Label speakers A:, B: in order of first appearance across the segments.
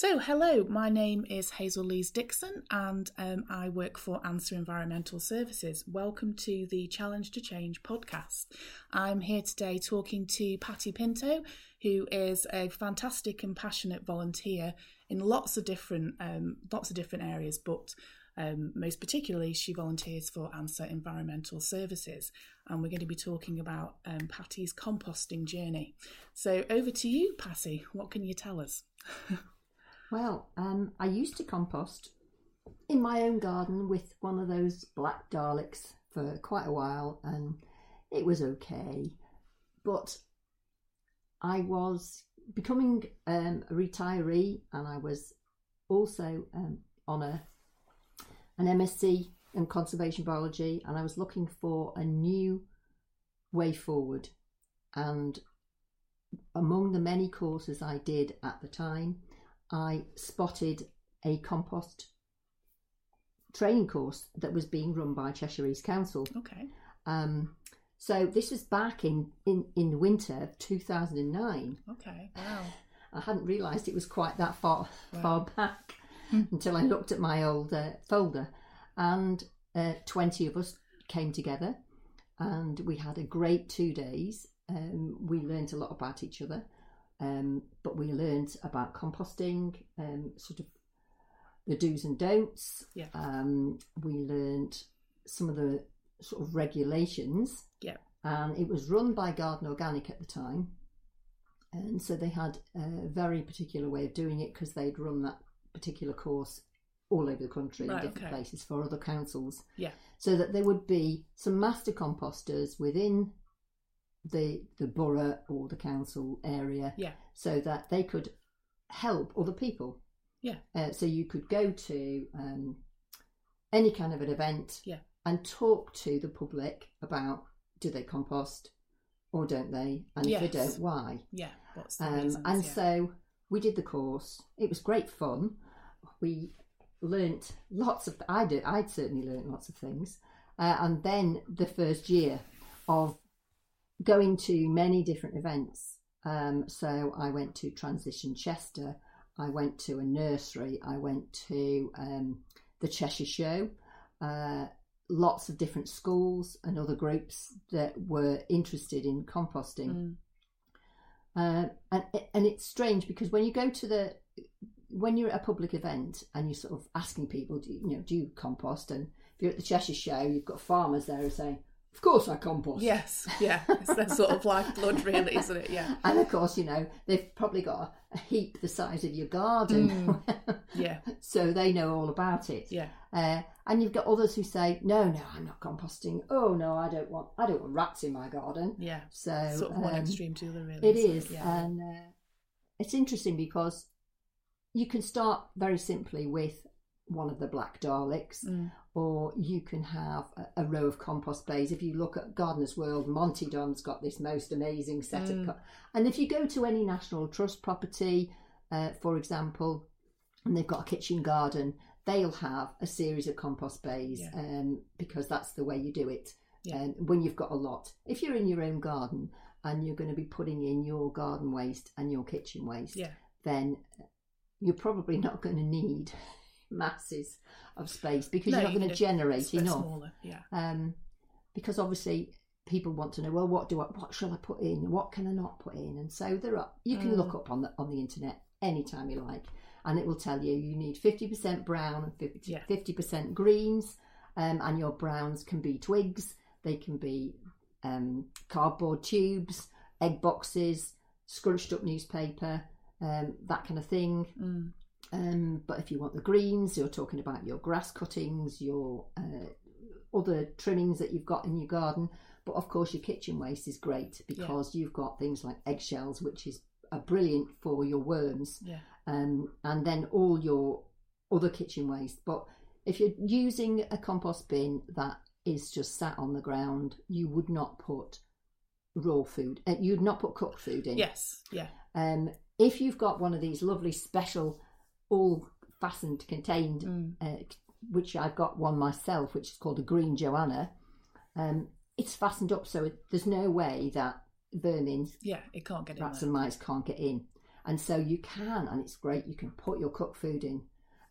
A: So, hello, my name is Hazel Lees Dixon and um, I work for Ansa Environmental Services. Welcome to the Challenge to Change podcast. I'm here today talking to Patti Pinto, who is a fantastic and passionate volunteer in lots of different um, lots of different areas, but um, most particularly, she volunteers for Ansa Environmental Services, and we're going to be talking about um, Patti's composting journey. So, over to you, Patti. What can you tell us?
B: Well, um, I used to compost in my own garden with one of those black Daleks for quite a while, and it was okay. But I was becoming um, a retiree, and I was also um, on a an MSc in conservation biology, and I was looking for a new way forward. And among the many courses I did at the time, I spotted a compost training course that was being run by Cheshire East Council.
A: Okay.
B: Um, so this was back in, in, in the winter of 2009.
A: Okay. Wow.
B: I hadn't realised it was quite that far
A: Wow.
B: far back
A: Hmm.
B: until I looked at my old uh, folder, and uh, twenty of us came together, and we had a great two days. Um, we learnt a lot about each other, um, but we learned about composting, um, sort of the do's and don'ts.
A: Yeah.
B: Um, we learned some of the sort of regulations.
A: Yeah.
B: And it was run by Garden Organic at the time. And so they had a very particular way of doing it because they'd run that particular course all over the country
A: Right,
B: in different
A: okay.
B: places for other councils.
A: Yeah.
B: So that there would be some master composters within the the borough or the council area
A: Yeah.
B: so that they could help other people.
A: Yeah.
B: Uh, so you could go to um, any kind of an event
A: Yeah.
B: and talk to the public about do they compost or don't they? And if they don't, why?
A: Yeah. What's the
B: Um,
A: reasons?
B: and
A: yeah.
B: so we did the course. It was great fun. We learnt lots of. I did. I'd certainly learnt lots of things. Uh, and then the first year of going to many different events. Um, so I went to Transition Chester. I went to a nursery. I went to um, the Cheshire Show. Uh, lots of different schools and other groups that were interested in composting.
A: Mm.
B: Uh, and and it's strange because when you go to the when you're at a public event and you're sort of asking people, do you, you know, do you compost? And if you're at the Cheshire Show, you've got farmers there who say, "Of course I compost."
A: Yes. Yeah. It's their sort of lifeblood, really, isn't it? Yeah.
B: And of course, you know, they've probably got a heap the size of your garden,
A: Yeah.
B: so they know all about it.
A: Yeah.
B: Uh, and you've got others who say, "No, no, I'm not composting. Oh no, I don't want, I don't want rats in my garden."
A: Yeah.
B: So
A: Sort of one
B: um,
A: extreme to the other, really.
B: It is,
A: Yeah.
B: and uh, it's interesting because you can start very simply with one of the black Daleks,
A: Mm.
B: or you can have a, a row of compost bays. If you look at Gardener's World, Monty Don's got this most amazing set
A: Mm.
B: of, co- and if you go to any National Trust property, uh, for example, and they've got a kitchen garden, they'll have a series of compost bays
A: Yeah.
B: um, because that's the way you do it.
A: Yeah.
B: Um, when you've got a lot, if you're in your own garden and you're going to be putting in your garden waste and your kitchen waste,
A: Yeah.
B: then you're probably not going to need masses of space because
A: No,
B: you're not going to generate
A: It's a bit
B: enough.
A: Smaller. Yeah.
B: Um, because obviously people want to know, well, what do I, what shall I put in? What can I not put in? And so there are, you can
A: Mm.
B: look up on the on the internet anytime you like, and it will tell you you need fifty percent brown and 50
A: Yeah.
B: percent greens, um, and your browns can be twigs, they can be um, cardboard tubes, egg boxes, scrunched up newspaper, um, that kind of thing.
A: Mm.
B: But if you want the greens, you're talking about your grass cuttings, your uh, other trimmings that you've got in your garden. But of course, your kitchen waste is great because you've got things like eggshells, which is are brilliant for your worms,
A: Yeah.
B: um, and then all your other kitchen waste. But if you're using a compost bin that is just sat on the ground, you would not put raw food. Uh, you'd not put cooked food in.
A: Yes. Yeah.
B: Um, if you've got one of these lovely special, all fastened, contained,
A: Mm.
B: uh, which I've got one myself, which is called a Green Johanna, um, it's fastened up so it, there's no way that vermin,
A: Yeah. It can't get in
B: rats and mice can't get in. And so you can, and it's great, you can put your cooked food in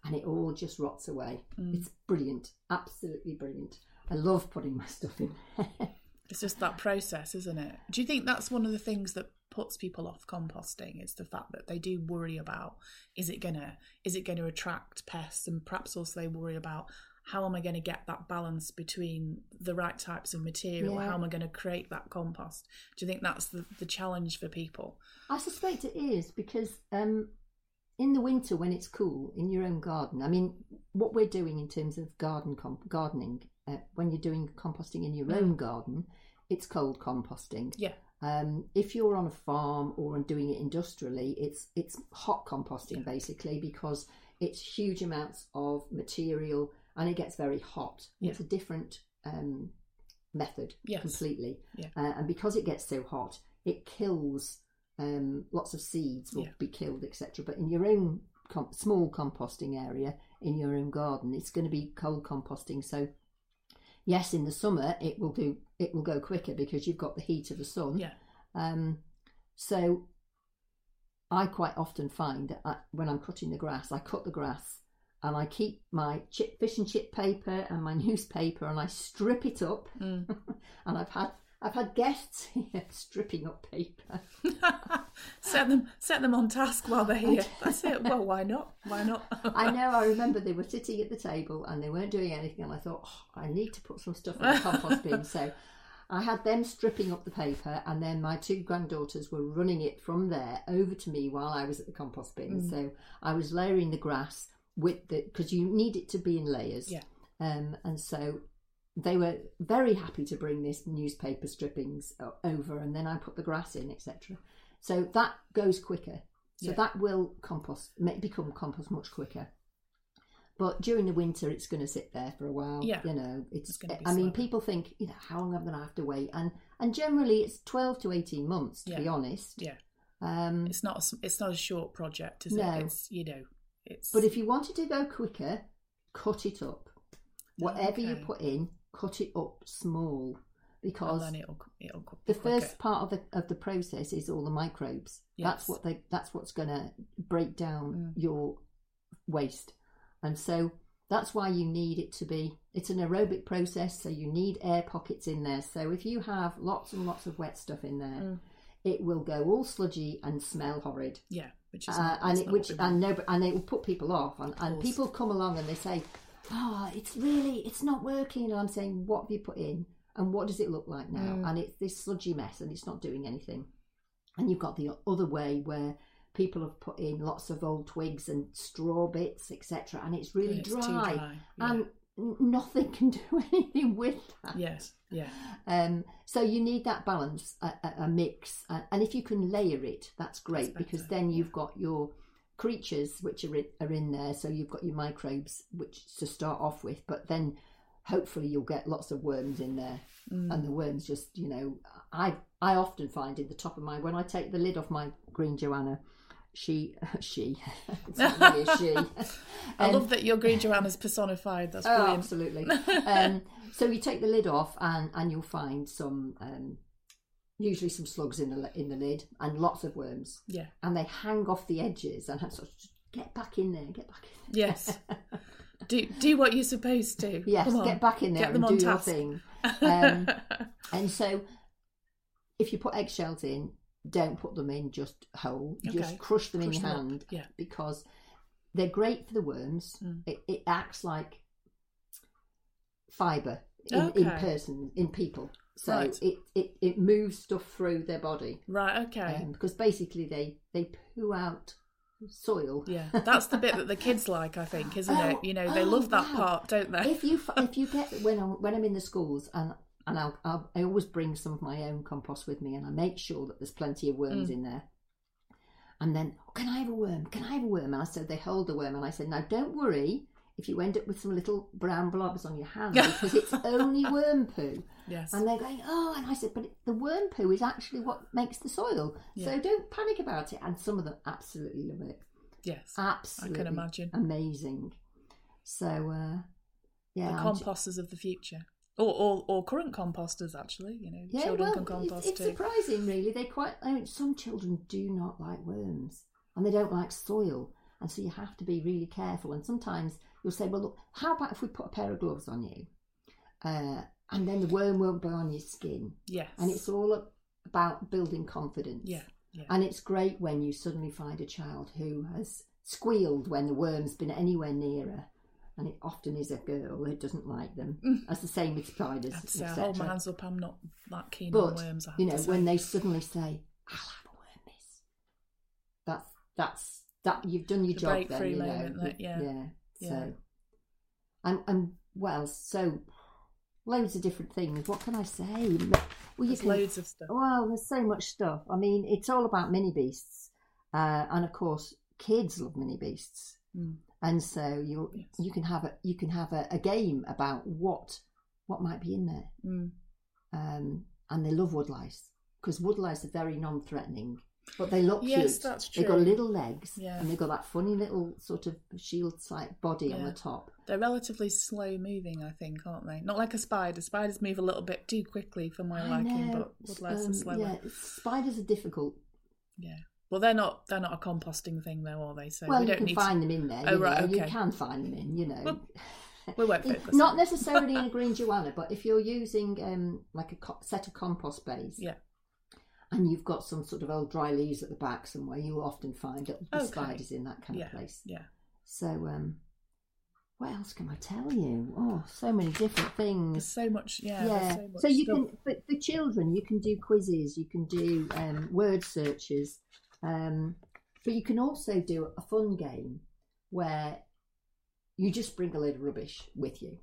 B: and it all just rots away.
A: Mm.
B: It's brilliant, absolutely brilliant. I love putting my stuff in.
A: It's just that process, isn't it? Do you think that's one of the things that puts people off composting? Is the fact that they do worry about is it gonna is it gonna attract pests, and perhaps also they worry about how am I going to get that balance between the right types of material?
B: Yeah.
A: How am I going to create that compost? Do you think that's the, the challenge for people?
B: I suspect it is because um, in the winter when it's cool in your own garden, I mean, what we're doing in terms of garden comp- gardening, uh, when you're doing composting in your
A: Mm.
B: own garden, it's cold composting.
A: Yeah.
B: Um, if you're on a farm or doing it industrially, it's it's hot composting basically because it's huge amounts of material and it gets very hot.
A: Yeah.
B: It's a different um, method
A: Yes.
B: completely,
A: Yeah.
B: uh, and because it gets so hot, it kills um, lots of seeds will
A: Yeah.
B: be killed, etc. But in your own com- small composting area in your own garden, it's going to be cold composting. So yes, in the summer it will do it will go quicker because you've got the heat of the sun.
A: Yeah.
B: Um, so I quite often find that I, when I'm cutting the grass, I cut the grass and I keep my chip, fish and chip paper and my newspaper and I strip it up.
A: Mm.
B: and I've had I've had guests here stripping up paper.
A: set them set them on task while they're here. That's it. Well, why not? Why not?
B: I know. I remember they were sitting at the table and they weren't doing anything, and I thought, oh, I need to put some stuff in the compost bin. So I had them stripping up the paper, and then my two granddaughters were running it from there over to me while I was at the compost bin.
A: Mm.
B: So I was layering the grass with the because you need it to be in layers.
A: Yeah.
B: Um, and so they were very happy to bring this newspaper strippings over, and then I put the grass in, etc. So that goes quicker. So
A: Yeah.
B: that will compost make, become compost much quicker. But during the winter, it's going to sit there for a while.
A: Yeah.
B: you know, it's.
A: It's gonna be
B: I mean, people think, you know, how long am I going to have to wait? And and generally, it's twelve to eighteen months, to be honest.
A: yeah,
B: Um,
A: it's not a, it's not a short project, is
B: No.
A: it? It's you know, it's
B: but if you wanted to go quicker, cut it up. Whatever you put in, cut it up small, because
A: it'll it'll
B: the
A: quicker.
B: first part of the of the process is all the microbes. That's what they that's what's going to break down
A: Mm.
B: your waste, and so that's why you need it to be. It's an aerobic process, so you need air pockets in there. So if you have lots and lots of wet stuff in there,
A: Mm.
B: it will go all sludgy and smell horrid.
A: yeah, which is
B: Uh, and it, which and no, and it will put people off, and, and people come along and they say, "Oh, it's really, it's not working." And I'm saying, "What have you put in, and what does it look like now?"
A: Mm.
B: And it's this sludgy mess, and it's not doing anything. And you've got the other way where people have put in lots of old twigs and straw bits, etc., and it's really
A: it's
B: dry,
A: dry, yeah.
B: and nothing can do anything with that.
A: yes, yeah,
B: Um, so you need that balance, a, a, a mix, uh, and if you can layer it, that's great
A: better,
B: because then you've got your creatures which are in, are in there. So you've got your microbes which to start off with, but then hopefully you'll get lots of worms in there,
A: Mm.
B: and the worms just you know I I often find in the top of my when I take the lid off my green Johanna. She, she, it's really a she.
A: I
B: Um,
A: love that your green Johanna's personified. That's
B: Oh,
A: brilliant.
B: absolutely. um, so you take the lid off, and and you'll find some, um, usually some slugs in the in the lid, and lots of worms,
A: Yeah,
B: and they hang off the edges, and I sort of get back in there, get back in. There.
A: yes. do do what you're supposed to.
B: Yes,
A: Come on.
B: get back in there
A: Get them
B: and
A: on
B: do your thing. Um, and so, if you put eggshells in, don't put them in just whole.
A: Okay.
B: Just crush them
A: Crush
B: in your
A: them
B: hand
A: yeah.
B: because they're great for the worms.
A: Mm.
B: It, it acts like fibre in, in person, in people. So
A: Right.
B: it, it, it moves stuff through their body
A: Right. Okay.
B: um, because basically they, they poo out soil.
A: yeah, that's the bit that the kids like, I think, isn't
B: Oh,
A: it? You know, they
B: oh,
A: love that
B: wow.
A: part, don't they?
B: if you if you get when I'm when I'm in the schools and and I'll, I'll I always bring some of my own compost with me and I make sure that there's plenty of worms
A: Mm.
B: in there. And then, oh, can I have a worm? Can I have a worm? And I said they hold the worm, and I said, now don't worry if you end up with some little brown blobs on your hand because it's only worm poo.
A: yes.
B: And they're going, oh, and I said, but the worm poo is actually what makes the soil.
A: Yeah.
B: So don't panic about it. And some of them absolutely love it.
A: yes.
B: Absolutely,
A: imagine.
B: amazing. So, uh, yeah,
A: the
B: j-
A: composters of the future. Or, or, or current composters, actually. You know,
B: Yeah,
A: children
B: well,
A: can compost
B: it's, it's
A: too.
B: surprising, really. They quite. I mean, some children do not like worms. and they don't like soil. And so you have to be really careful. And sometimes you'll say, well, look, how about if we put a pair of gloves on you? Uh, and then the worm won't burn on your skin.
A: Yes.
B: And it's all about building confidence.
A: yeah, yeah.
B: And it's great when you suddenly find a child who has squealed when the worm's been anywhere nearer. And it often is a girl who doesn't like them. That's the same with spiders,
A: I'd say, I hold my hands up, I'm not that keen on worms. I
B: you know, when they suddenly say, "I'll have a worm, miss," that's that's that you've done your
A: The
B: job. Then you know,
A: moment, that- yeah.
B: yeah.
A: Yeah.
B: So, and and well, so loads of different things. What can I say? Well, you
A: There's
B: can
A: loads of stuff.
B: well, there's so much stuff. I mean, it's all about mini beasts, uh, and of course, kids love mini beasts,
A: Mm.
B: and so you
A: Yes.
B: you can have a you can have a, a game about what what might be in there,
A: Mm.
B: um, and they love woodlice because woodlice are very non-threatening, but they look
A: Yes,
B: cute.
A: that's
B: They've got little legs,
A: Yeah.
B: and they've got that funny little sort of shield-like body on the top.
A: They're relatively slow moving, I think, aren't they? Not like a spider. Spiders move a little bit too quickly for my
B: I
A: liking,
B: know,
A: but woodlice
B: um,
A: are slower.
B: Yeah, spiders are difficult.
A: Yeah. Well, they're not. They're not a composting thing, though, are they? So
B: well,
A: we
B: you
A: don't
B: can
A: need.
B: find them in there.
A: Oh, right,
B: okay. You can find them in, you know.
A: Well, we won't focus.
B: Not necessarily in a green johanna, but if you're using um, like a co- set of compost bays,
A: Yeah.
B: And you've got some sort of old dry leaves at the back somewhere, you'll often find little
A: Okay.
B: spiders in that kind
A: Yeah.
B: of place.
A: Yeah.
B: So, um, what else can I tell you? Oh, so many different things.
A: There's so much. Yeah.
B: Yeah.
A: So, much
B: So you
A: stuff.
B: can, for, for children, you can do quizzes, you can do um, word searches, um, but you can also do a fun game where you just bring a load of rubbish with you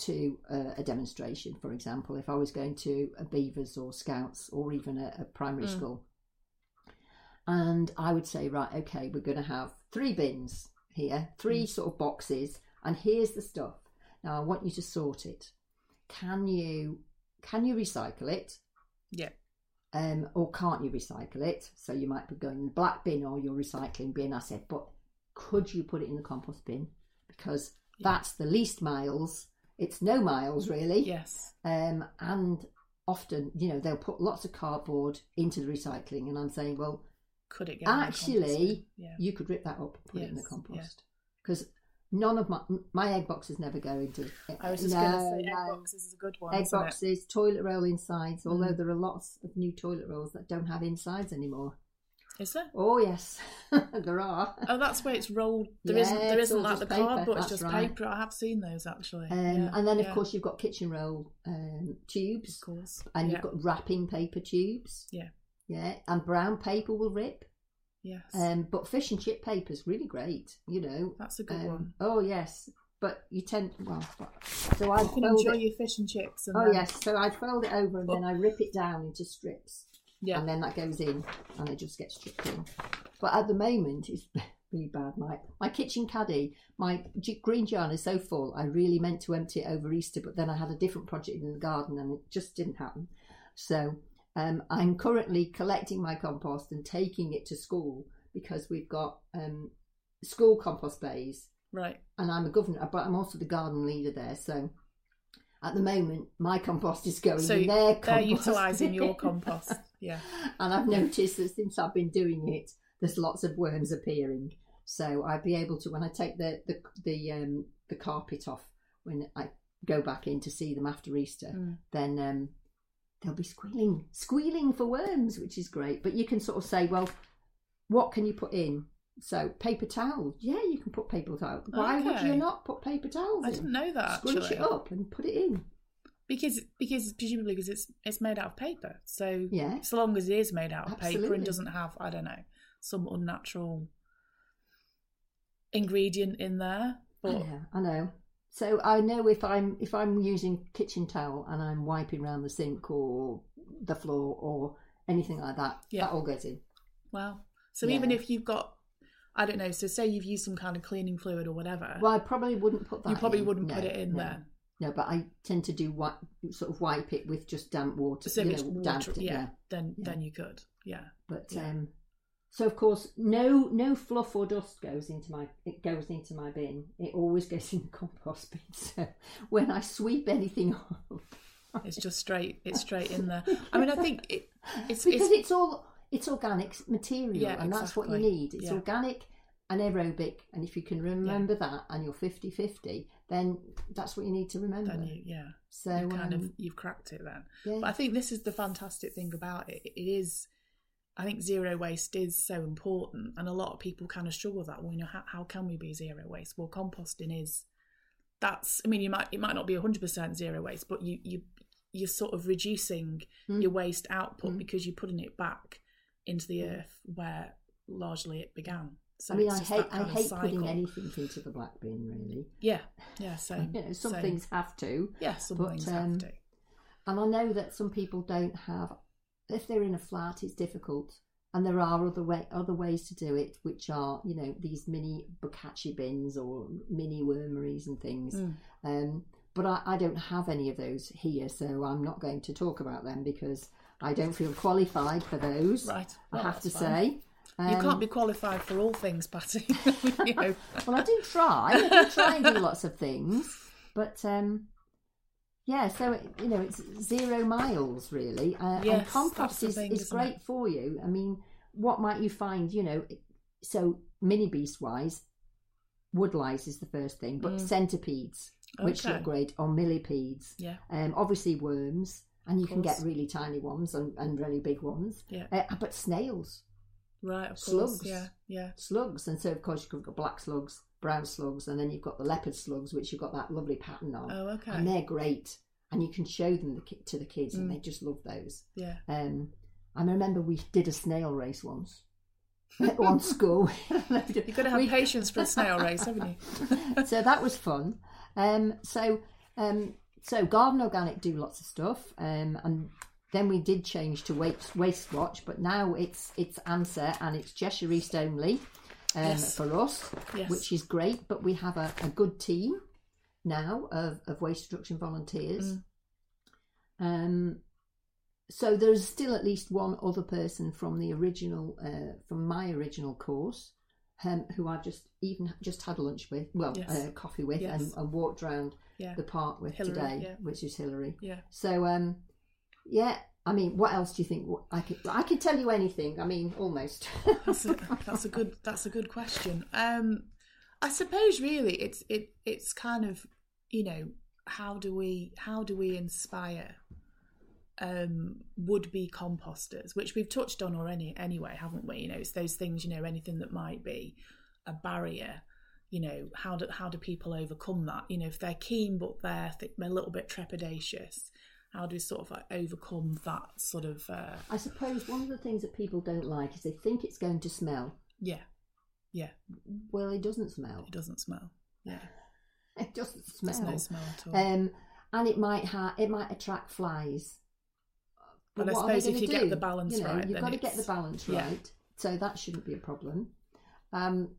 B: to uh, a demonstration. For example, if I was going to a Beavers or Scouts or even a, a primary
A: Mm.
B: school, and I would say, right, okay, we're going to have three bins here, three sort of boxes, and here's the stuff. Now I want you to sort it. Can you can you recycle it?
A: Yeah.
B: Um, or can't you recycle it? So you might be going in the black bin or your recycling bin. I said, but could you put it in the compost bin? Because
A: Yeah.
B: that's the least miles. It's no miles really.
A: Yes.
B: Um, and often, you know, they'll put lots of cardboard into the recycling, and I'm saying, well,
A: Could it get
B: Actually.
A: Yeah.
B: you could rip that up, and put it in the compost. Because none of my my egg boxes never go into.
A: I was just
B: no,
A: going to say,
B: no.
A: egg boxes is a good one.
B: Egg
A: isn't it?
B: boxes, toilet roll insides. Although
A: Mm.
B: there are lots of new toilet rolls that don't have insides anymore.
A: Is there?
B: Oh yes, there are.
A: Oh, that's where it's rolled. There
B: Yeah,
A: not There isn't like the
B: paper,
A: cardboard. It's just
B: right.
A: paper. I have seen those actually.
B: Um,
A: Yeah,
B: and then of
A: yeah,
B: course you've got kitchen roll um,
A: of
B: tubes,
A: course,
B: and you've got wrapping paper tubes.
A: Yeah.
B: Yeah, and brown paper will rip.
A: yes,
B: Um, but fish and chip paper is really great. You know.
A: that's a good
B: Um,
A: one.
B: Oh yes, but you tend well. So I
A: You can enjoy
B: it.
A: your fish and chips. And
B: Oh
A: then-
B: yes, so I fold it over and then I rip it down into strips,
A: yeah.
B: and then that goes in, and it just gets stripped in. But at the moment, it's really bad. My my kitchen caddy, my g- green jar is so full. I really meant to empty it over Easter, but then I had a different project in the garden, and it just didn't happen. So um, I'm currently collecting my compost and taking it to school because we've got um, school compost bays
A: Right.
B: and I'm a governor, but I'm also the garden leader there. So at the moment, my compost is going
A: So
B: in their
A: they're
B: compost.
A: utilising your compost. Yeah.
B: and I've noticed that since I've been doing it, there's lots of worms appearing. So I'd be able to, when I take the the the, um, the carpet off, when I go back in to see them after Easter,
A: Mm.
B: then um, they'll be squealing, squealing for worms, which is great. But you can sort of say, well, what can you put in? So paper towels, yeah, you can put paper towels. Why would you not put paper towels
A: I
B: in?
A: didn't know that
B: Scrunch
A: actually.
B: it up and put it in.
A: Because because presumably because it's it's made out of paper. So
B: Yeah.
A: so long as it is made out of paper and doesn't have I don't know some unnatural ingredient in there. But
B: Yeah, I know. So I know if I'm if I'm using kitchen towel and I'm wiping around the sink or the floor or anything like that,
A: Yeah.
B: that all goes in.
A: wow. So
B: Yeah.
A: even if you've got I don't know, so say you've used some kind of cleaning fluid or whatever,
B: Well, I probably wouldn't put that.
A: you probably
B: in.
A: wouldn't
B: No,
A: put it in
B: no.
A: there.
B: No, but I tend to do wipe, sort of wipe it with just damp water.
A: So
B: you know,
A: water,
B: it,
A: yeah, then
B: Yeah.
A: then you could. Yeah.
B: But
A: Yeah.
B: um, so of course, no no fluff or dust goes into my it goes into my bin. It always goes in the compost bin. So when I sweep anything off,
A: It's just straight it's straight in there. I mean I think it it's
B: because
A: it's
B: it's all it's organic material,
A: Yeah,
B: and that's what you need. It's
A: Yeah.
B: organic and aerobic, and if you can remember that, and you're 50-50, then that's what you need to remember.
A: then you yeah
B: so
A: you kind
B: um,
A: of you've cracked it then
B: yeah.
A: But I think this is the fantastic thing about it. It is, I think zero waste is so important, and a lot of people kind of struggle with that. Well, you know, how, how can we be zero waste? Well, composting is. That's. I mean, you might it might not be hundred percent zero waste, but you you you're sort of reducing
B: Mm.
A: your waste output
B: Mm.
A: because you're putting it back into the earth where largely it began. So
B: I mean, I hate I hate putting anything into the black bin. Really,
A: Yeah, yeah. So
B: you know, some
A: so-
B: things have to,
A: Yeah, some
B: but,
A: things
B: um,
A: have to.
B: and I know that some people don't have. If they're in a flat, it's difficult, and there are other way other ways to do it, which are you know these mini bokashi bins or mini wormeries and things.
A: Mm.
B: Um, but I, I don't have any of those here, so I'm not going to talk about them because I don't feel qualified for those.
A: Right.
B: I have to
A: fine.
B: say.
A: You
B: Um,
A: can't be qualified for all things, Patti. you know.
B: Well, I do try. I do try and do lots of things, but um, yeah. So it, you know, it's zero miles really, uh, and compost is,
A: thing,
B: is great
A: it?
B: for you. I mean, what might you find? You know, so mini beast wise, wood lice is the first thing, but
A: Mm.
B: centipedes, which
A: Okay.
B: look great, or millipedes,
A: Yeah.
B: um, obviously worms. And you can get really tiny ones and, and really big ones.
A: Yeah.
B: Uh, but snails,
A: Right, of course.
B: Slugs.
A: Yeah, yeah.
B: slugs, and so of course you've got black slugs, brown slugs, and then you've got the leopard slugs, which you've got that lovely pattern on,
A: Oh, okay.
B: and they're great. And you can show them the, to the kids, and
A: Mm.
B: they just love those.
A: Yeah.
B: Um, I remember we did a snail race once at one school.
A: You've got to have
B: We-
A: patience for a snail race, haven't you?
B: so that was fun. Um, so um, so Garden Organic do lots of stuff, um, and then we did change to Waste, waste Watch, but now it's it's Ansa and it's Cheshire East only um,
A: Yes.
B: for us,
A: Yes.
B: which is great. But we have a, a good team now of, of waste reduction volunteers.
A: Mm.
B: Um, so there's still at least one other person from the original, uh, from my original course, um, who I've just even just had lunch with, well,
A: Yes.
B: uh, coffee with,
A: Yes.
B: and, and walked around
A: Yeah.
B: the park with
A: Hillary,
B: today,
A: yeah.
B: which is Hillary.
A: Yeah.
B: So, um, yeah. I mean, what else do you think? I could, I could tell you anything. I mean, almost.
A: That's a, that's a good that's a good question. Um I suppose really it's it it's kind of, you know, how do we how do we inspire um would be composters, which we've touched on already anyway, haven't we? You know, it's those things, you know, anything that might be a barrier you know how do how do people overcome that you know if they're keen but they're th- a little bit trepidatious how do we sort of like overcome that sort of uh
B: I suppose one of the things that people don't like is they think it's going to smell.
A: yeah yeah
B: Well, it doesn't smell.
A: it doesn't smell yeah
B: It doesn't
A: there's
B: smell.
A: no smell at all
B: Um, and it might ha- it might attract flies.
A: But I
B: are they
A: suppose if you get
B: do?
A: the balance
B: You know,
A: right,
B: you've got to get the balance
A: yeah.
B: right. So that shouldn't be a problem. Um,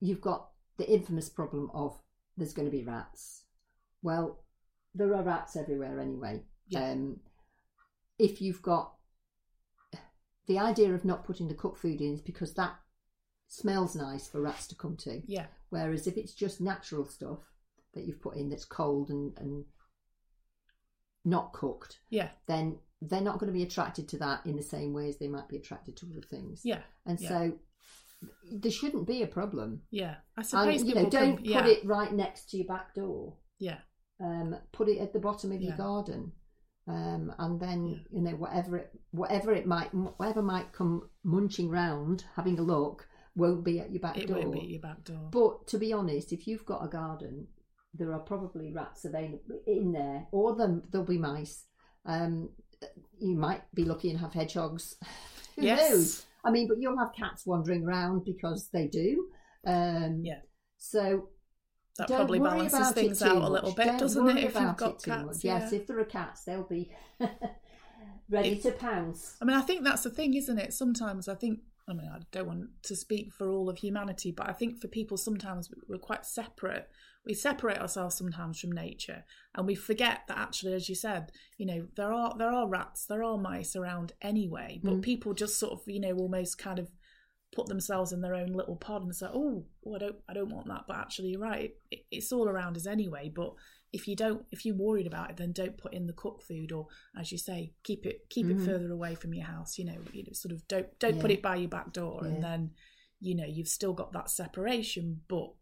B: you've got the infamous problem of there's going to be rats. Well, there are rats everywhere anyway.
A: Yeah.
B: Um, if you've got the idea of not putting the cooked food in is because that smells nice for rats to come to.
A: yeah
B: Whereas if it's just natural stuff that you've put in that's cold and, and not cooked,
A: yeah
B: then they're not going to be attracted to that in the same way as they might be attracted to other things.
A: yeah
B: And
A: yeah.
B: so there shouldn't be a problem.
A: yeah i
B: And
A: suppose
B: you know, don't
A: can, yeah
B: put it right next to your back door.
A: yeah
B: Um, put it at the bottom of your garden. Um, and then you know whatever it whatever it might whatever might come munching round having a look won't be at your back
A: it
B: door.
A: won't be at your back door
B: But to be honest, if you've got a garden, there are probably rats available in there, or them there'll be mice. Um, you might be lucky and have hedgehogs. Who
A: yes
B: knows? I mean, but you'll have cats wandering around because they do. Um,
A: Yeah.
B: So
A: that
B: don't
A: probably balances things out a little bit
B: Don't
A: doesn't it if you've got cats
B: much. Yes, if there are cats, they'll be ready
A: It-
B: to pounce.
A: I mean, I think that's the thing, isn't it? Sometimes I think, I mean, I don't want to speak for all of humanity, but I think for people, sometimes we're quite separate. We separate ourselves sometimes from nature, and we forget that actually, as you said, you know, there are there are rats, there are mice around anyway, but
B: Mm.
A: people just sort of, you know, almost kind of put themselves in their own little pod and say, "Oh, oh I don't, I don't want that." But actually, you're right. It, it's all around us anyway. But if you don't, if you're worried about it, then don't put in the cooked food, or as you say, keep it, keep
B: Mhm.
A: it further away from your house. You know, you know, sort of don't, don't put it by your back door,
B: Yeah.
A: and then, you know, you've still got that separation, but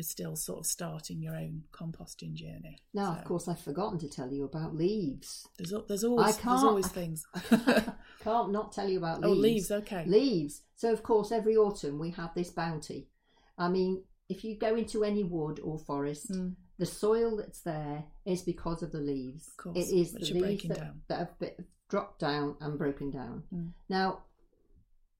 A: you're still sort of starting your own composting journey.
B: Now,
A: So,
B: of course, I've forgotten to tell you about leaves.
A: there's there's always
B: I
A: there's always
B: can't-
A: things.
B: Can't not tell you about
A: oh,
B: leaves.
A: leaves. Okay.
B: Leaves. So, of course, every autumn we have this bounty. I mean, if you go into any wood or forest,
A: Mm,
B: the soil that's there is because of the leaves.
A: Of course,
B: it is the leaves that, that have bit, dropped down and broken down.
A: Mm.
B: Now,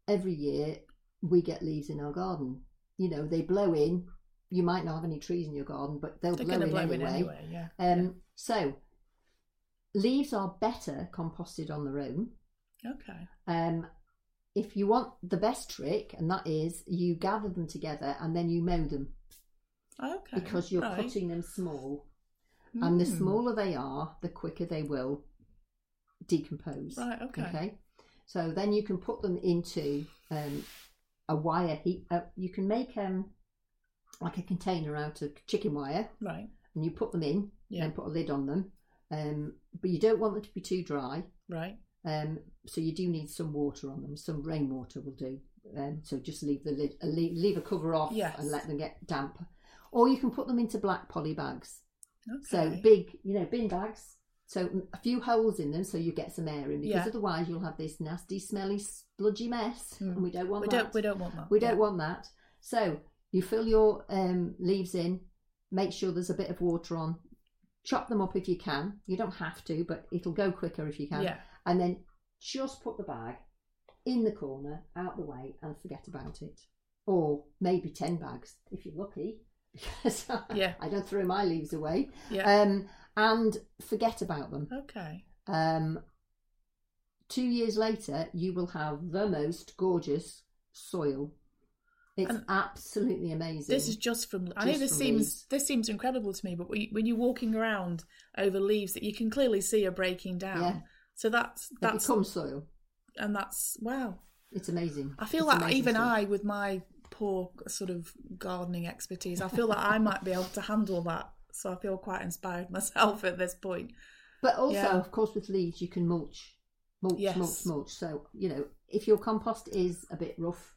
B: every year we get leaves in our garden. You know, they blow in. You might not have any trees in your garden, but they'll
A: They're
B: blow, in,
A: blow
B: anyway.
A: in anyway. Yeah.
B: Um, So, leaves are better composted on their own.
A: Okay.
B: Um, if you want the best trick, and that is you gather them together and then you mow them
A: Okay.
B: because you're
A: right.
B: cutting them small. And the
A: Mm.
B: smaller they are, the quicker they will decompose.
A: Right. Okay.
B: So then you can put them into um, a wire heat. Uh, you can make um, like a container out of chicken wire,
A: Right.
B: and you put them in,
A: Yeah.
B: and put a lid on them. Um, but you don't want them to be too dry.
A: Right.
B: Um, so you do need some water on them. Some rainwater will do. Um, so just leave the lid, uh, leave, leave a cover off,
A: Yes.
B: and let them get damp. Or you can put them into black poly bags.
A: Okay.
B: So big, you know, bin bags. So a few holes in them, so you get some air in. Because
A: Yeah.
B: otherwise, you'll have this nasty, smelly, sludgy mess,
A: Mm.
B: and we don't want
A: we
B: that.
A: don't we don't want that.
B: We don't want that. So you fill your um, leaves in. Make sure there's a bit of water on. Chop them up if you can. You don't have to, but it'll go quicker if you can.
A: Yeah.
B: And then just put the bag in the corner, out the way, and forget about it. Or maybe ten bags if you're lucky, because
A: Yeah.
B: I don't throw my leaves away.
A: Yeah.
B: Um, and forget about them.
A: okay.
B: Um, two years later, you will have the most gorgeous soil. It's
A: And
B: absolutely amazing.
A: This is just from. I know this seems
B: leaves.
A: this seems incredible to me, but when you- when you're walking around over leaves, that you can clearly see are breaking down.
B: Yeah.
A: So that's that's
B: becomes soil.
A: and that's wow.
B: It's amazing.
A: I feel
B: It's
A: like even
B: stuff.
A: I, with my poor sort of gardening expertise, I feel like I might be able to handle that. So I feel quite inspired myself at this point.
B: But also,
A: Yeah.
B: of course, with leaves, you can mulch, mulch,
A: Yes.
B: mulch, mulch. So you know, if your compost is a bit rough,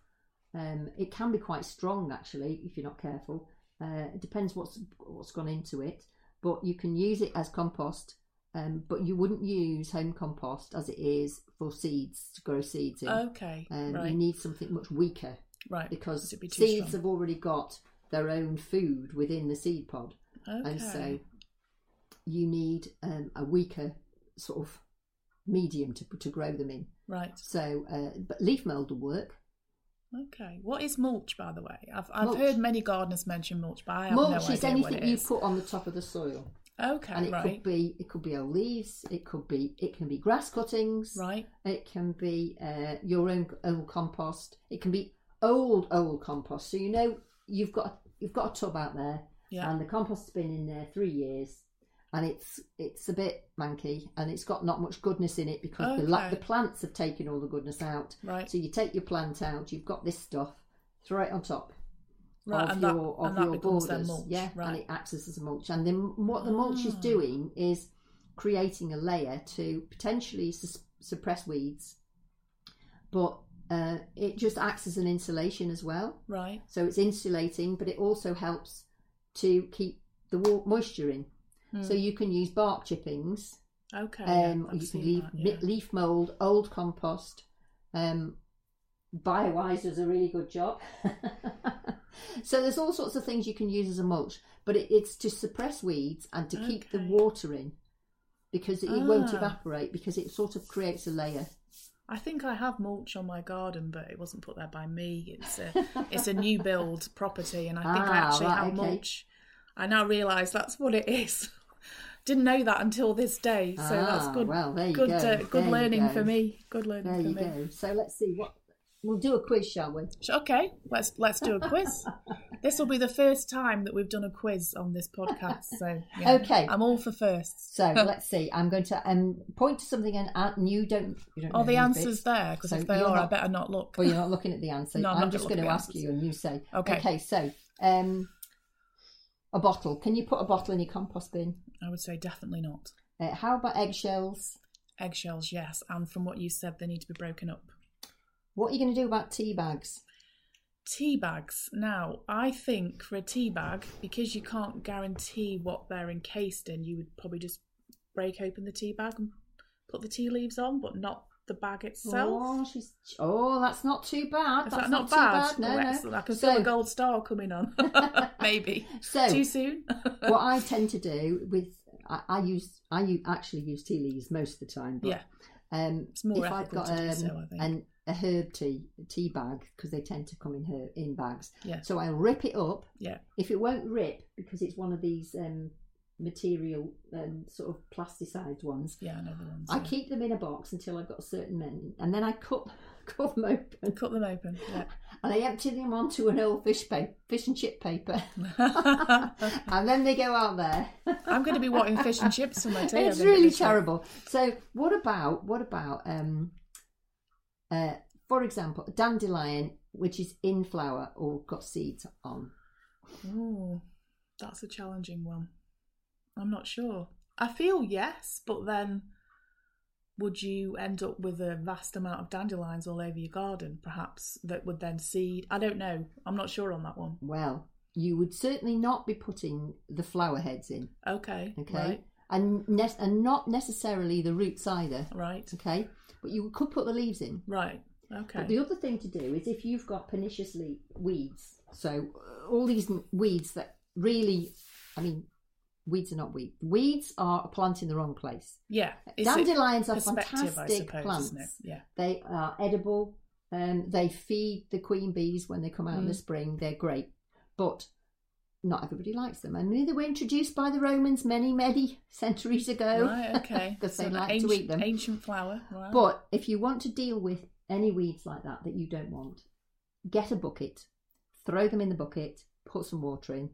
B: um, it can be quite strong actually if you're not careful. Uh, it depends what's what's gone into it, but you can use it as compost. Um, but you wouldn't use home compost as it is for seeds to grow seeds in.
A: Okay,
B: um,
A: right,
B: You need something much weaker
A: right.
B: because
A: be
B: seeds
A: strong.
B: have already got their own food within the seed pod
A: Okay.
B: and so you need um, a weaker sort of medium to to grow them in.
A: right.
B: So, uh, but leaf mold will work.
A: Okay. What is mulch, by the way? I've I've
B: Mulch.
A: heard many gardeners mention mulch, but I have
B: Mulch
A: no
B: is anything you
A: is.
B: put on the top of the soil,
A: Okay,
B: and it
A: right,
B: could be it could be old leaves, it could be it can be grass cuttings,
A: right.
B: it can be uh, your own old compost, it can be old old compost. So you know you've got you've got a tub out there,
A: Yeah.
B: and the compost's been in there three years and it's it's a bit manky and it's got not much goodness in it because the, la-
A: Okay.
B: the plants have taken all the goodness out
A: Right.
B: so you take your plant out you've got this stuff throw it on top
A: Right,
B: of
A: and that,
B: your of
A: and
B: your borders
A: mulch.
B: yeah and it acts as a mulch and then what the mulch is
A: Ah.
B: doing is creating a layer to potentially sus- suppress weeds but uh, it just acts as an insulation as well
A: Right.
B: so it's insulating, but it also helps to keep the moisture in. So
A: Hmm.
B: you can use bark chippings,
A: Okay. yeah,
B: um,
A: I've
B: you can leave
A: that, yeah.
B: leaf mold, old compost. Um, Biowise does a really good job. so there's all sorts of things you can use as a mulch, but it, it's to suppress weeds and to keep the water in because it, it won't
A: Ah.
B: evaporate because it sort of creates a layer.
A: I think I have mulch on my garden, but it wasn't put there by me. It's a it's a new build property, and I think I
B: Ah,
A: actually
B: right,
A: have
B: okay.
A: mulch. I now realise that's what it is. Didn't know that until this day, so that's
B: Ah,
A: good.
B: Well, there you
A: good,
B: go.
A: uh, good
B: There
A: learning
B: go.
A: for me. Good learning
B: There
A: for
B: you
A: me.
B: go. So let's see what we'll do a quiz, shall we?
A: Okay, let's let's do a quiz. this will be the first time that we've done a quiz on this podcast. So yeah,
B: Okay.
A: I'm all for firsts.
B: So let's see. I'm going to um, point to something and, and you don't. You don't
A: Are
B: know
A: the answers
B: bits.
A: there? Because
B: So
A: if they are, I better not look.
B: Well, you're not looking at the answer.
A: No, I'm
B: I'm,
A: not
B: just going to ask
A: answers.
B: you, and you say.
A: Okay.
B: Okay. So, um, a bottle. Can you put a bottle in your compost bin?
A: I would say definitely not.
B: Uh, how about eggshells?
A: Eggshells, yes, and from what you said, they need to be broken up.
B: What are you going to do about tea bags?
A: Tea bags. Now, I think for a tea bag, because you can't guarantee what they're encased in, you would probably just break open the tea bag and put the tea leaves on, but not the bag itself.
B: Oh, she's. Oh, that's not too bad.
A: Is
B: that's
A: that not,
B: too
A: bad?
B: bad. No,
A: Oh,
B: no.
A: excellent. I can
B: So-
A: feel a gold star coming on. Maybe.
B: So,
A: Too soon?
B: what I tend to do with I, I use I actually use tea leaves most of the time. But,
A: Yeah.
B: Um,
A: It's more
B: if I've got um,
A: so,
B: an, a herb tea a tea bag because they tend to come in her in bags.
A: Yeah.
B: So I rip it up.
A: Yeah.
B: If it won't rip because it's one of these um, material um, sort of plasticized ones,
A: Yeah, I know the ones.
B: I
A: yeah.
B: keep them in a box until I've got a certain many, and then I cut cut them open
A: Cut them open. Yeah.
B: and I empty them onto an old fish paper, fish and chip paper, and then they go out there.
A: I'm going to be wanting fish and chips for my tea.
B: It's really terrible. So what about what about um uh for example a dandelion which is in flower or got seeds on?
A: Ooh, that's a challenging one. I'm not sure. I feel yes, but then would you end up with a vast amount of dandelions all over your garden, perhaps, that would then seed? I don't know. I'm not sure on that one.
B: Well, you would certainly not be putting the flower heads in,
A: Okay.
B: okay?
A: Right.
B: And ne- and not necessarily the roots either,
A: Right.
B: okay? But you could put the leaves in.
A: Right. Okay.
B: But the other thing to do is if you've got pernicious le- weeds, so uh, all these weeds that really, I mean, weeds are not weeds. Weeds are a plant in the wrong place.
A: yeah.
B: Dandelions are fantastic
A: suppose,
B: plants.
A: Yeah.
B: They are edible. Um, they feed the queen bees when they come out in the
A: Mm.
B: spring. They're great, but not everybody likes them. I And they were introduced by the Romans many, many centuries ago.
A: Right. Okay.
B: because they like
A: ancient,
B: to eat them.
A: Ancient flower. Right.
B: But if you want to deal with any weeds like that that you don't want, get a bucket, throw them in the bucket, put some water in,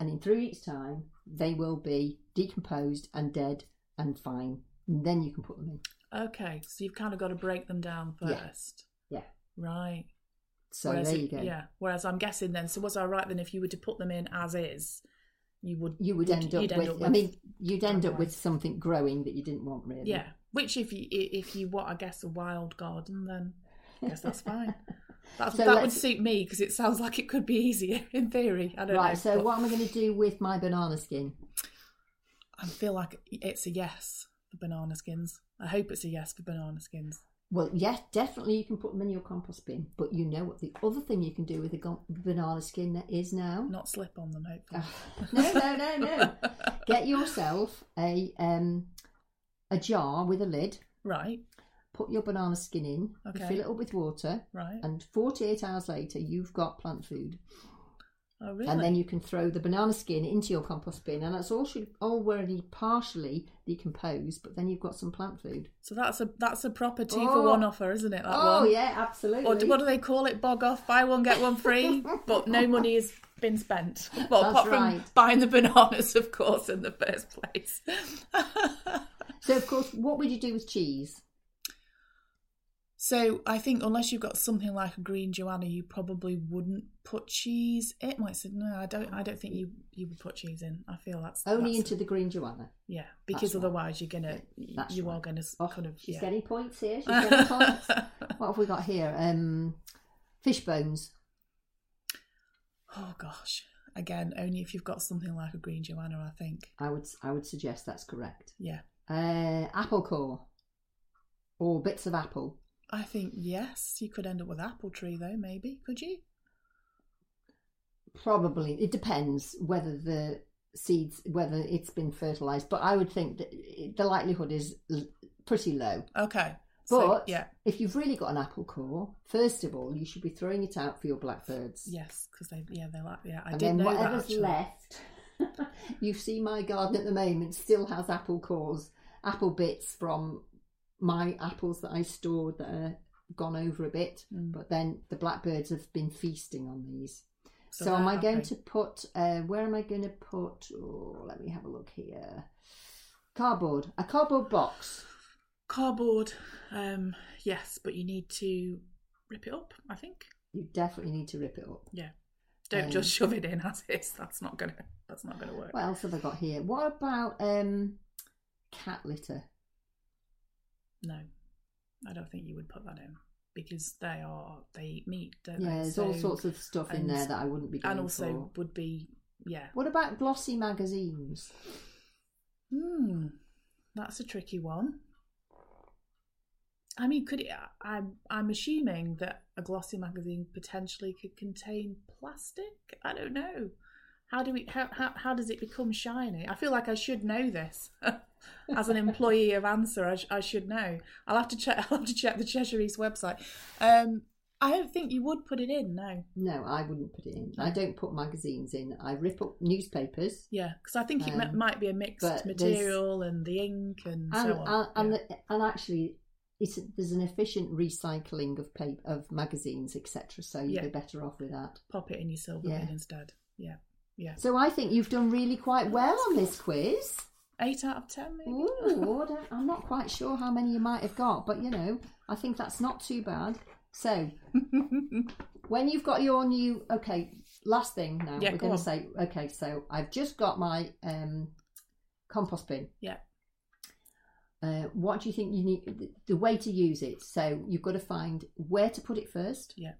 B: and in three weeks' time, they will be decomposed and dead and fine. And then you can put them in.
A: okay. So you've kind of got to break them down first.
B: Yeah.
A: Right.
B: So
A: Whereas
B: there you go.
A: Yeah. Whereas I'm guessing then, so was I right then? If you were to put them in as is, you would.
B: You would end up,
A: you'd
B: with, I mean, you'd end up with something growing that you didn't want, really.
A: yeah. Which if you if you what I guess a wild garden, then I guess that's fine. That's,
B: So
A: that would suit me because it sounds like it could be easier in theory. I don't know.
B: Right, so
A: but
B: what am I going to do with my banana skin?
A: I feel like it's a yes for banana skins. I hope it's a yes for banana skins.
B: Well, yes, definitely you can put them in your compost bin. But you know what the other thing you can do with a go- banana skin is now?
A: Not slip on them, hopefully.
B: no, no, no, no. Get yourself a um a jar with a lid.
A: Right,
B: Put your banana skin in.
A: Okay.
B: Fill it up with water.
A: right.
B: And 48 hours later, you've got plant food.
A: Oh, really?
B: And then you can throw the banana skin into your compost bin, and that's all should already partially decomposed. But then you've got some plant food.
A: so that's a that's a proper two
B: Oh.
A: for one offer, isn't it? That
B: oh
A: one.
B: yeah, absolutely.
A: Or do- what do they call it? Bog off, buy one get one free, but no money has been spent. Well,
B: That's
A: apart
B: right.
A: from buying the bananas, of course, in the first place.
B: So of course, what would you do with cheese?
A: So I think unless you've got something like a green Johanna, you probably wouldn't put cheese. It might say no. I don't. I don't think you you would put cheese in. I feel that's
B: Only
A: that's-
B: into the green Johanna.
A: yeah, because
B: right.
A: otherwise you're gonna
B: That's
A: you are gonna
B: Oh,
A: kind of
B: she's
A: yeah.
B: getting points here. She's getting points. What have we got here? Um, fish bones.
A: Oh gosh. Again, only if you've got something like a green Johanna, I think.
B: I would I would suggest that's correct.
A: Yeah.
B: Uh, apple core or bits of apple.
A: I think yes, you could end up with apple tree though, maybe. Could you?
B: Probably it depends whether the seeds whether it's been fertilized, but I would think that the likelihood is pretty low.
A: Okay. So,
B: But
A: yeah,
B: if you've really got an apple core, first of all, you should be throwing it out for your blackbirds.
A: yes, because they yeah they like yeah I
B: and
A: did
B: then
A: know that
B: whatever's
A: actually.
B: left, you see my garden at the moment still has apple cores, apple bits from my apples that I stored that are gone over a bit,
A: Mm.
B: but then the blackbirds have been feasting on these.
A: So
B: So, am I going
A: happy.
B: to put? Uh, where am I going to put? Oh, let me have a look here. Cardboard, a cardboard box.
A: cardboard? Um, yes, but you need to rip it up. I think.
B: You definitely need to rip it up.
A: Yeah. Don't
B: Um,
A: just shove it in as is. That's not gonna. That's not gonna work.
B: What else have I got here? What about um, cat litter?
A: No, I don't think you would put that in because they are they eat meat, don't
B: Yeah,
A: they?
B: there's all sorts of stuff in there that I wouldn't be going
A: and also
B: for.
A: would be yeah.
B: What about glossy magazines?
A: Hmm, that's a tricky one. I mean, could it? I'm I'm assuming that a glossy magazine potentially could contain plastic. I don't know. How do we? How how, how does it become shiny? I feel like I should know this. As an employee of Ansa, I, sh- I should know. I'll have to check. I'll have to check the Cheshire East website. Um, I don't think you would put it in. No.
B: No, I wouldn't put it in. I don't put magazines in. I rip up newspapers.
A: Yeah, because I think it
B: Um,
A: might be a mixed material and the ink and,
B: and
A: so on.
B: and,
A: yeah.
B: and, and actually it's there's an efficient recycling of paper of magazines etc so you'd
A: Yeah.
B: be better off with that
A: Pop it in your silver
B: Yeah.
A: bin instead. Yeah, yeah.
B: so i think you've done really quite well on this quiz.
A: Eight out of ten, maybe.
B: Ooh, i'm not quite sure how many you might have got but you know i think that's not too bad. So when you've got your new okay last thing now
A: Yeah,
B: we're going to say okay so i've just got my um compost bin.
A: Yeah,
B: uh, what do you think you need the way to use it? So you've got to find where to put it first.
A: Yeah,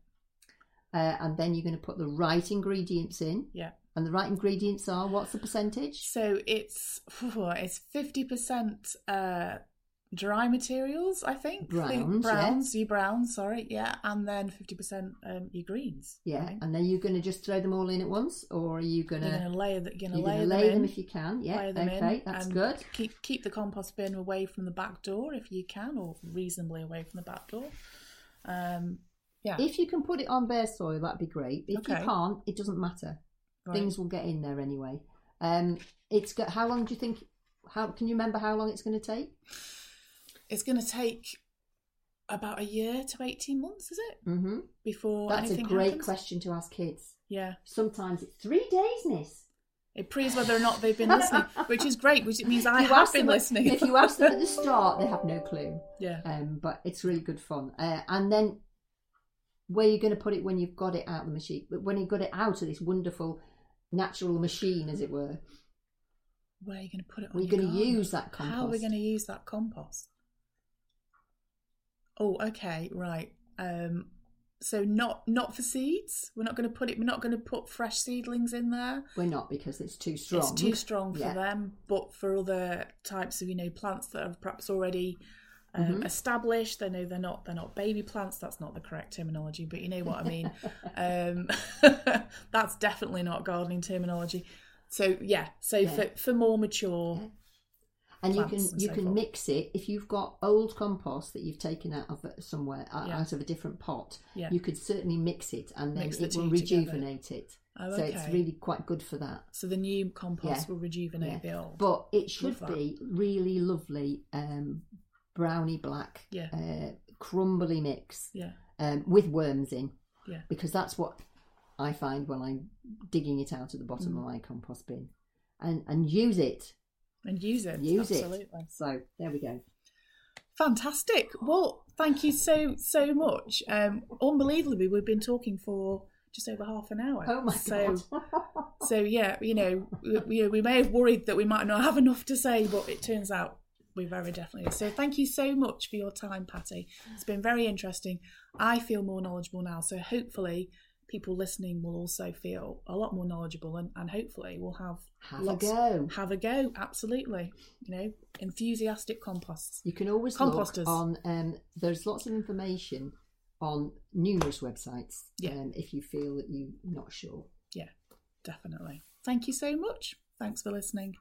B: uh, and then you're going to put the right ingredients in
A: yeah.
B: and the right ingredients are what's the percentage
A: So it's it's fifty percent uh, dry materials, I think.
B: Browns,
A: The
B: yeah.
A: browns, you browns, sorry, yeah, and then fifty percent um, your greens.
B: yeah
A: right?
B: and then you're going to just throw them all in at once or are you going to
A: layer that. You're going to layer, them,
B: them if you can yeah okay that's
A: and
B: good
A: Keep keep the compost bin away from the back door if you can, or reasonably away from the back door. Um, yeah,
B: if you can put it on bare soil that'd be great if
A: Okay.
B: you can't it doesn't matter
A: right.
B: things will get in there anyway um it's got how long do you think how can you remember how long it's going to take
A: It's going to take about a year to eighteen months, is it?
B: mm-hmm.
A: Before
B: that's a great
A: happens?
B: question to ask kids
A: Yeah,
B: sometimes it's three days miss
A: it proves whether or not they've been listening, which is great, which means I have been
B: them
A: listening.
B: If you ask them at the start, they have no clue.
A: yeah,
B: Um, but it's really good fun. Uh, and then where you're going to put it when you've got it out of the machine, but when you've got it out of this wonderful natural machine, as it were,
A: where are you going to put it? on
B: where you're
A: your
B: going to use that compost.
A: How are we going to use that compost? Oh, okay, right. Um, so not not for seeds. We're not going to put it. We're not going to put fresh seedlings in there.
B: We're not because it's too strong.
A: It's too strong for
B: Yeah.
A: them. But for other types of you know plants that are perhaps already um,
B: Mm-hmm.
A: established, they know they're not they're not baby plants. That's not the correct terminology, but you know what I mean. um, that's definitely not gardening terminology. So yeah, so
B: Yeah.
A: for for more mature,
B: and you can
A: and
B: you
A: so
B: can
A: forth.
B: mix it if you've got old compost that you've taken out of somewhere uh,
A: Yeah.
B: out of a different pot.
A: Yeah.
B: You could certainly mix it, and then
A: Mix the
B: it will
A: two together.
B: rejuvenate it.
A: Oh,
B: So it's really quite good for that.
A: So the new compost
B: Yeah.
A: will rejuvenate
B: Yeah.
A: the old.
B: But it should be really lovely um, browny black,
A: Yeah.
B: uh, crumbly mix
A: yeah,
B: um, with worms in.
A: Yeah.
B: Because that's what I find when I'm digging it out at the bottom
A: Mm.
B: of my compost bin. And and use it.
A: and use it.
B: Use
A: absolutely.
B: it. So there we go.
A: Fantastic. Well, thank you so so much. Um, unbelievably, we've been talking for just over half an hour.
B: Oh my
A: so,
B: god.
A: So yeah, you know, we, we, we may have worried that we might not have enough to say, but it turns out we very definitely. So thank you so much for your time, Patti. It's been very interesting. I feel more knowledgeable now, so hopefully people listening will also feel a lot more knowledgeable and, and hopefully we'll have
B: Have a go.
A: have a go absolutely you know enthusiastic composts
B: You can always
A: Composters.
B: look on. Um, there's lots of information on numerous websites.
A: Yeah.
B: Um, if you feel that you're not sure.
A: yeah definitely thank you so much thanks for listening